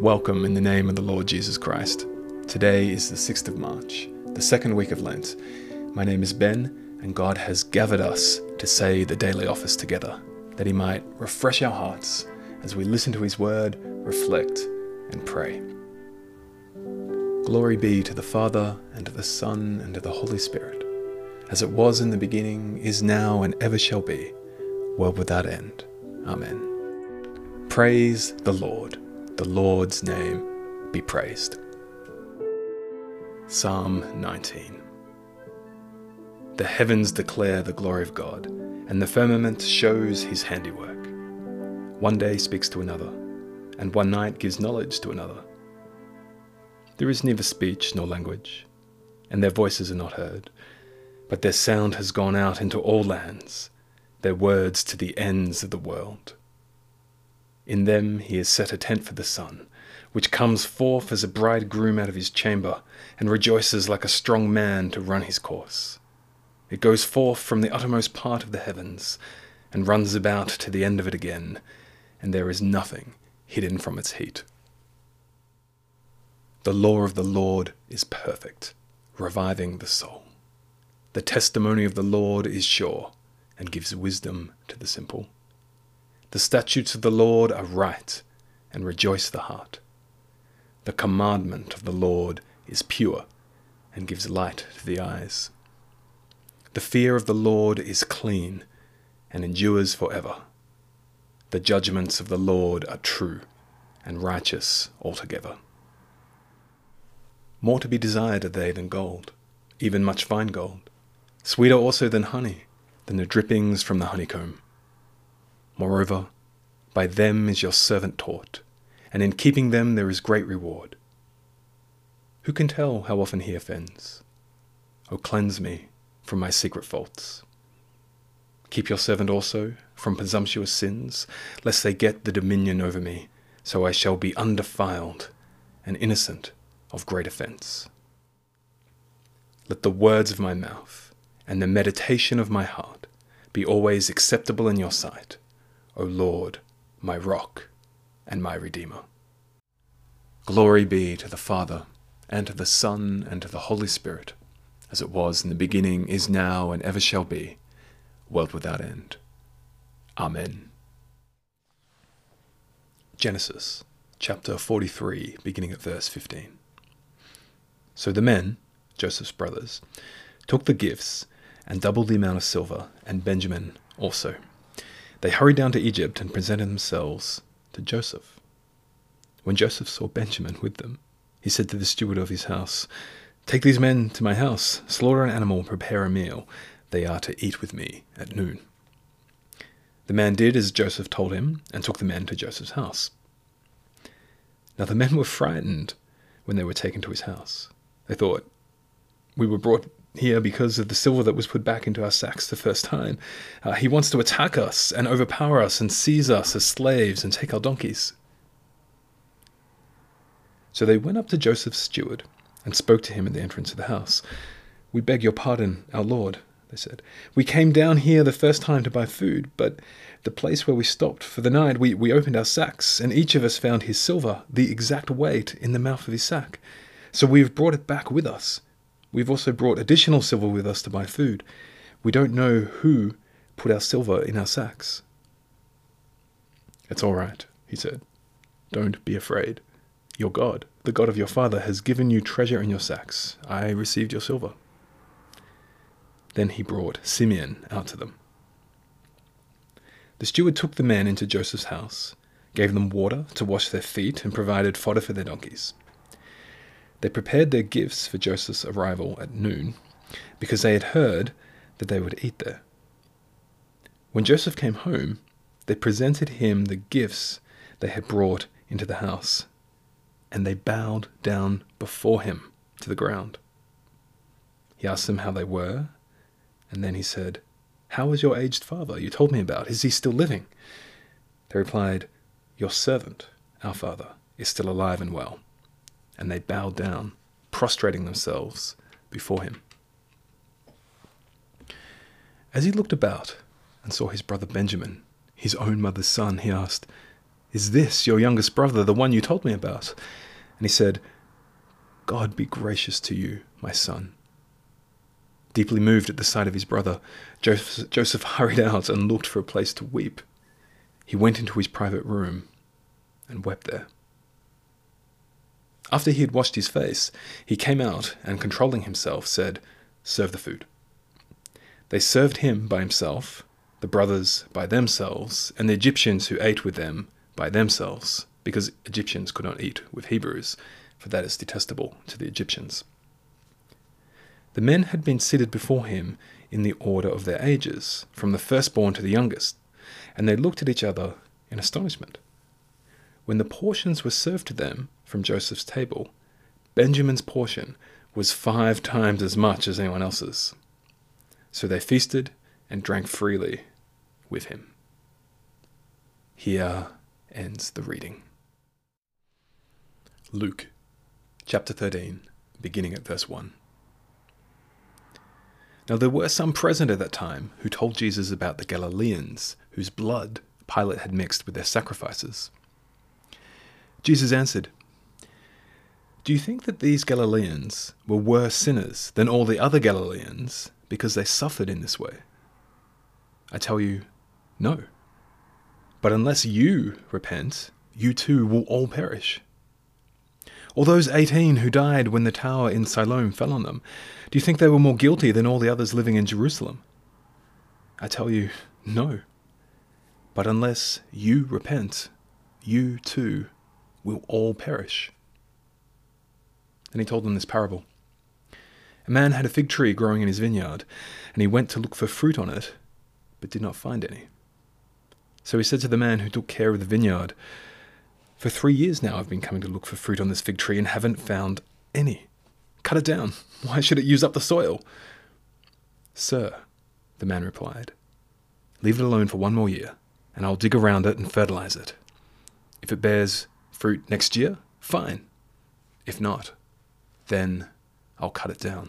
Welcome in the name of the Lord Jesus Christ. Today is the 6th of March, the second week of Lent. My name is Ben, and God has gathered us to say the daily office together, that He might refresh our hearts as we listen to His word, reflect, and pray. Glory be to the Father, and to the Son, and to the Holy Spirit, as it was in the beginning, is now, and ever shall be, world without end. Amen. Praise the Lord. The Lord's name be praised. Psalm 19 The heavens declare the glory of God, and the firmament shows his handiwork. One day speaks to another, and one night gives knowledge to another. There is neither speech nor language, and their voices are not heard, but their sound has gone out into all lands, their words to the ends of the world. In them he has set a tent for the sun, which comes forth as a bridegroom out of his chamber, and rejoices like a strong man to run his course. It goes forth from the uttermost part of the heavens, and runs about to the end of it again, and there is nothing hidden from its heat. The law of the Lord is perfect, reviving the soul. The testimony of the Lord is sure, and gives wisdom to the simple. The statutes of the Lord are right, and rejoice the heart. The commandment of the Lord is pure, and gives light to the eyes. The fear of the Lord is clean, and endures for ever. The judgments of the Lord are true, and righteous altogether. More to be desired are they than gold, even much fine gold, sweeter also than honey, than the drippings from the honeycomb. Moreover, by them is your servant taught, and in keeping them there is great reward. Who can tell how often he offends? O cleanse me from my secret faults. Keep your servant also from presumptuous sins, lest they get the dominion over me, so I shall be undefiled and innocent of great offense. Let the words of my mouth and the meditation of my heart be always acceptable in your sight, O Lord, my rock and my redeemer. Glory be to the Father, and to the Son, and to the Holy Spirit, as it was in the beginning, is now, and ever shall be, world without end. Amen. Genesis chapter 43, beginning at verse 15. So the men, Joseph's brothers, took the gifts and doubled the amount of silver, and Benjamin also. They hurried down to Egypt and presented themselves to Joseph. When Joseph saw Benjamin with them, he said to the steward of his house, Take these men to my house, slaughter an animal, prepare a meal. They are to eat with me at noon. The man did as Joseph told him, and took the men to Joseph's house. Now the men were frightened when they were taken to his house. They thought, We were brought here because of the silver that was put back into our sacks the first time. Uh, he wants to attack us and overpower us and seize us as slaves and take our donkeys. So they went up to Joseph's steward and spoke to him at the entrance of the house. We beg your pardon, our lord, they said. We came down here the first time to buy food, but the place where we stopped for the night, we, we opened our sacks, and each of us found his silver, the exact weight, in the mouth of his sack. So we've brought it back with us. We've also brought additional silver with us to buy food. We don't know who put our silver in our sacks. It's all right, he said. Don't be afraid. Your God, the God of your father, has given you treasure in your sacks. I received your silver. Then he brought Simeon out to them. The steward took the men into Joseph's house, gave them water to wash their feet, and provided fodder for their donkeys. They prepared their gifts for Joseph's arrival at noon, because they had heard that they would eat there. When Joseph came home, they presented him the gifts they had brought into the house and they bowed down before him to the ground. He asked them how they were, and then he said, How is your aged father you told me about? Is he still living? They replied, Your servant, our father, is still alive and well. And they bowed down, prostrating themselves before him. As he looked about and saw his brother Benjamin, his own mother's son, he asked, Is this your youngest brother, the one you told me about? And he said, God be gracious to you, my son. Deeply moved at the sight of his brother, Joseph, hurried out and looked for a place to weep. He went into his private room and wept there. After he had washed his face, he came out and, controlling himself, said, Serve the food. They served him by himself, the brothers by themselves, and the Egyptians who ate with them by themselves, because Egyptians could not eat with Hebrews, for that is detestable to the Egyptians. The men had been seated before him in the order of their ages, from the firstborn to the youngest, and they looked at each other in astonishment. When the portions were served to them from Joseph's table, Benjamin's portion was five times as much as anyone else's. So they feasted and drank freely with him. Here ends the reading. Luke chapter 13, beginning at verse 1. Now there were some present at that time who told Jesus about the Galileans whose blood Pilate had mixed with their sacrifices. Jesus answered, Do you think that these Galileans were worse sinners than all the other Galileans because they suffered in this way? I tell you, no. But unless you repent, you too will all perish. Or those 18 who died when the tower in Siloam fell on them, do you think they were more guilty than all the others living in Jerusalem? I tell you, no. But unless you repent, you too will all perish. Then he told them this parable. A man had a fig tree growing in his vineyard, and he went to look for fruit on it, but did not find any. So he said to the man who took care of the vineyard, For three years now I've been coming to look for fruit on this fig tree and haven't found any. Cut it down. Why should it use up the soil? Sir, the man replied, leave it alone for one more year, and I'll dig around it and fertilize it. If it bears fruit next year, fine. If not, then I'll cut it down.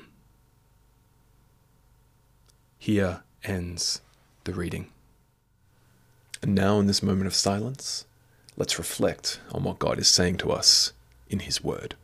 Here ends the reading. And now, in this moment of silence, let's reflect on what God is saying to us in His Word.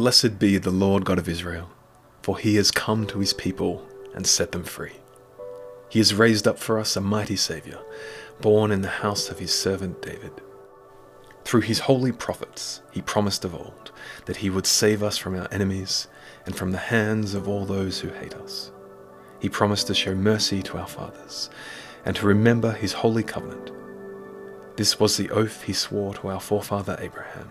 Blessed be the Lord God of Israel, for he has come to his people and set them free. He has raised up for us a mighty Saviour, born in the house of his servant David. Through his holy prophets, he promised of old that he would save us from our enemies and from the hands of all those who hate us. He promised to show mercy to our fathers and to remember his holy covenant. This was the oath he swore to our forefather Abraham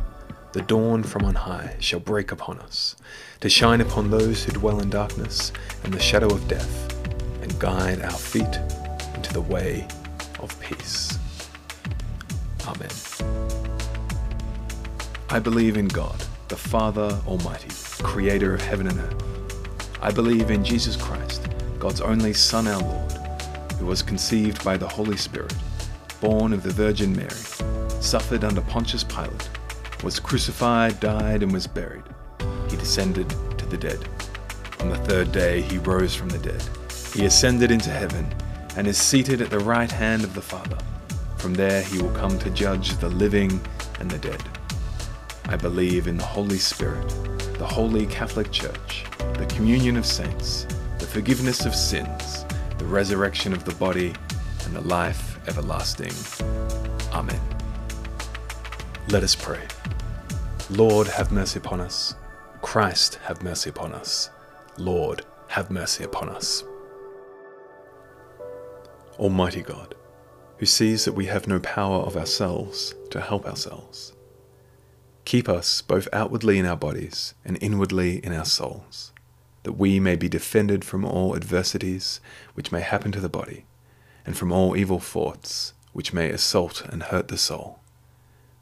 the dawn from on high shall break upon us, to shine upon those who dwell in darkness and the shadow of death, and guide our feet into the way of peace. Amen. I believe in God, the Father Almighty, creator of heaven and earth. I believe in Jesus Christ, God's only Son, our Lord, who was conceived by the Holy Spirit, born of the Virgin Mary, suffered under Pontius Pilate was crucified, died, and was buried. He descended to the dead. On the third day, he rose from the dead. He ascended into heaven and is seated at the right hand of the Father. From there, he will come to judge the living and the dead. I believe in the Holy Spirit, the Holy Catholic Church, the communion of saints, the forgiveness of sins, the resurrection of the body, and the life everlasting. Amen. Let us pray. Lord, have mercy upon us. Christ, have mercy upon us. Lord, have mercy upon us. Almighty God, who sees that we have no power of ourselves to help ourselves, keep us both outwardly in our bodies and inwardly in our souls, that we may be defended from all adversities which may happen to the body, and from all evil thoughts which may assault and hurt the soul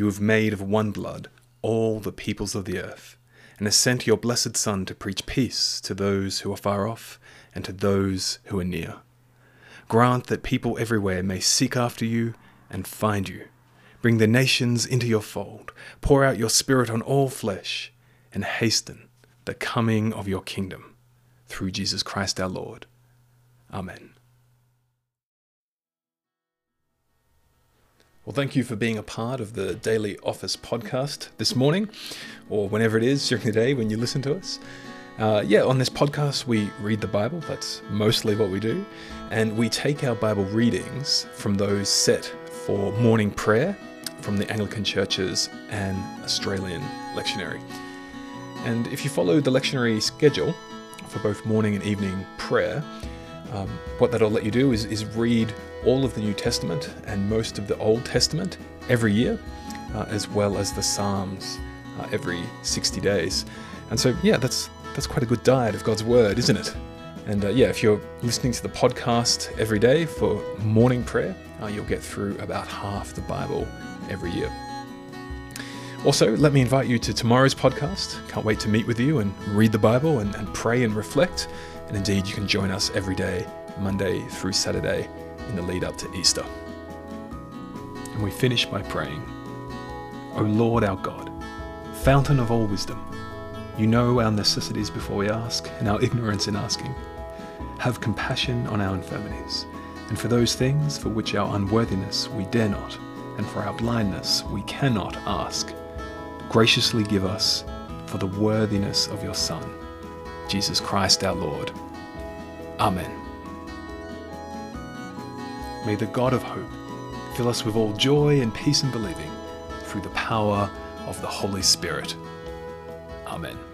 you have made of one blood all the peoples of the earth, and have sent your blessed Son to preach peace to those who are far off and to those who are near. Grant that people everywhere may seek after you and find you. Bring the nations into your fold, pour out your Spirit on all flesh, and hasten the coming of your kingdom. Through Jesus Christ our Lord. Amen. Well, thank you for being a part of the Daily Office podcast this morning, or whenever it is during the day when you listen to us. Uh, yeah, on this podcast, we read the Bible. That's mostly what we do. And we take our Bible readings from those set for morning prayer from the Anglican churches and Australian lectionary. And if you follow the lectionary schedule for both morning and evening prayer, um, what that'll let you do is, is read all of the New Testament and most of the Old Testament every year, uh, as well as the Psalms uh, every 60 days. And so, yeah, that's that's quite a good diet of God's Word, isn't it? And uh, yeah, if you're listening to the podcast every day for morning prayer, uh, you'll get through about half the Bible every year. Also, let me invite you to tomorrow's podcast. Can't wait to meet with you and read the Bible and, and pray and reflect. And indeed, you can join us every day, Monday through Saturday, in the lead up to Easter. And we finish by praying O Lord our God, fountain of all wisdom, you know our necessities before we ask and our ignorance in asking. Have compassion on our infirmities, and for those things for which our unworthiness we dare not, and for our blindness we cannot ask. Graciously give us for the worthiness of your Son, Jesus Christ our Lord. Amen. May the God of hope fill us with all joy and peace in believing through the power of the Holy Spirit. Amen.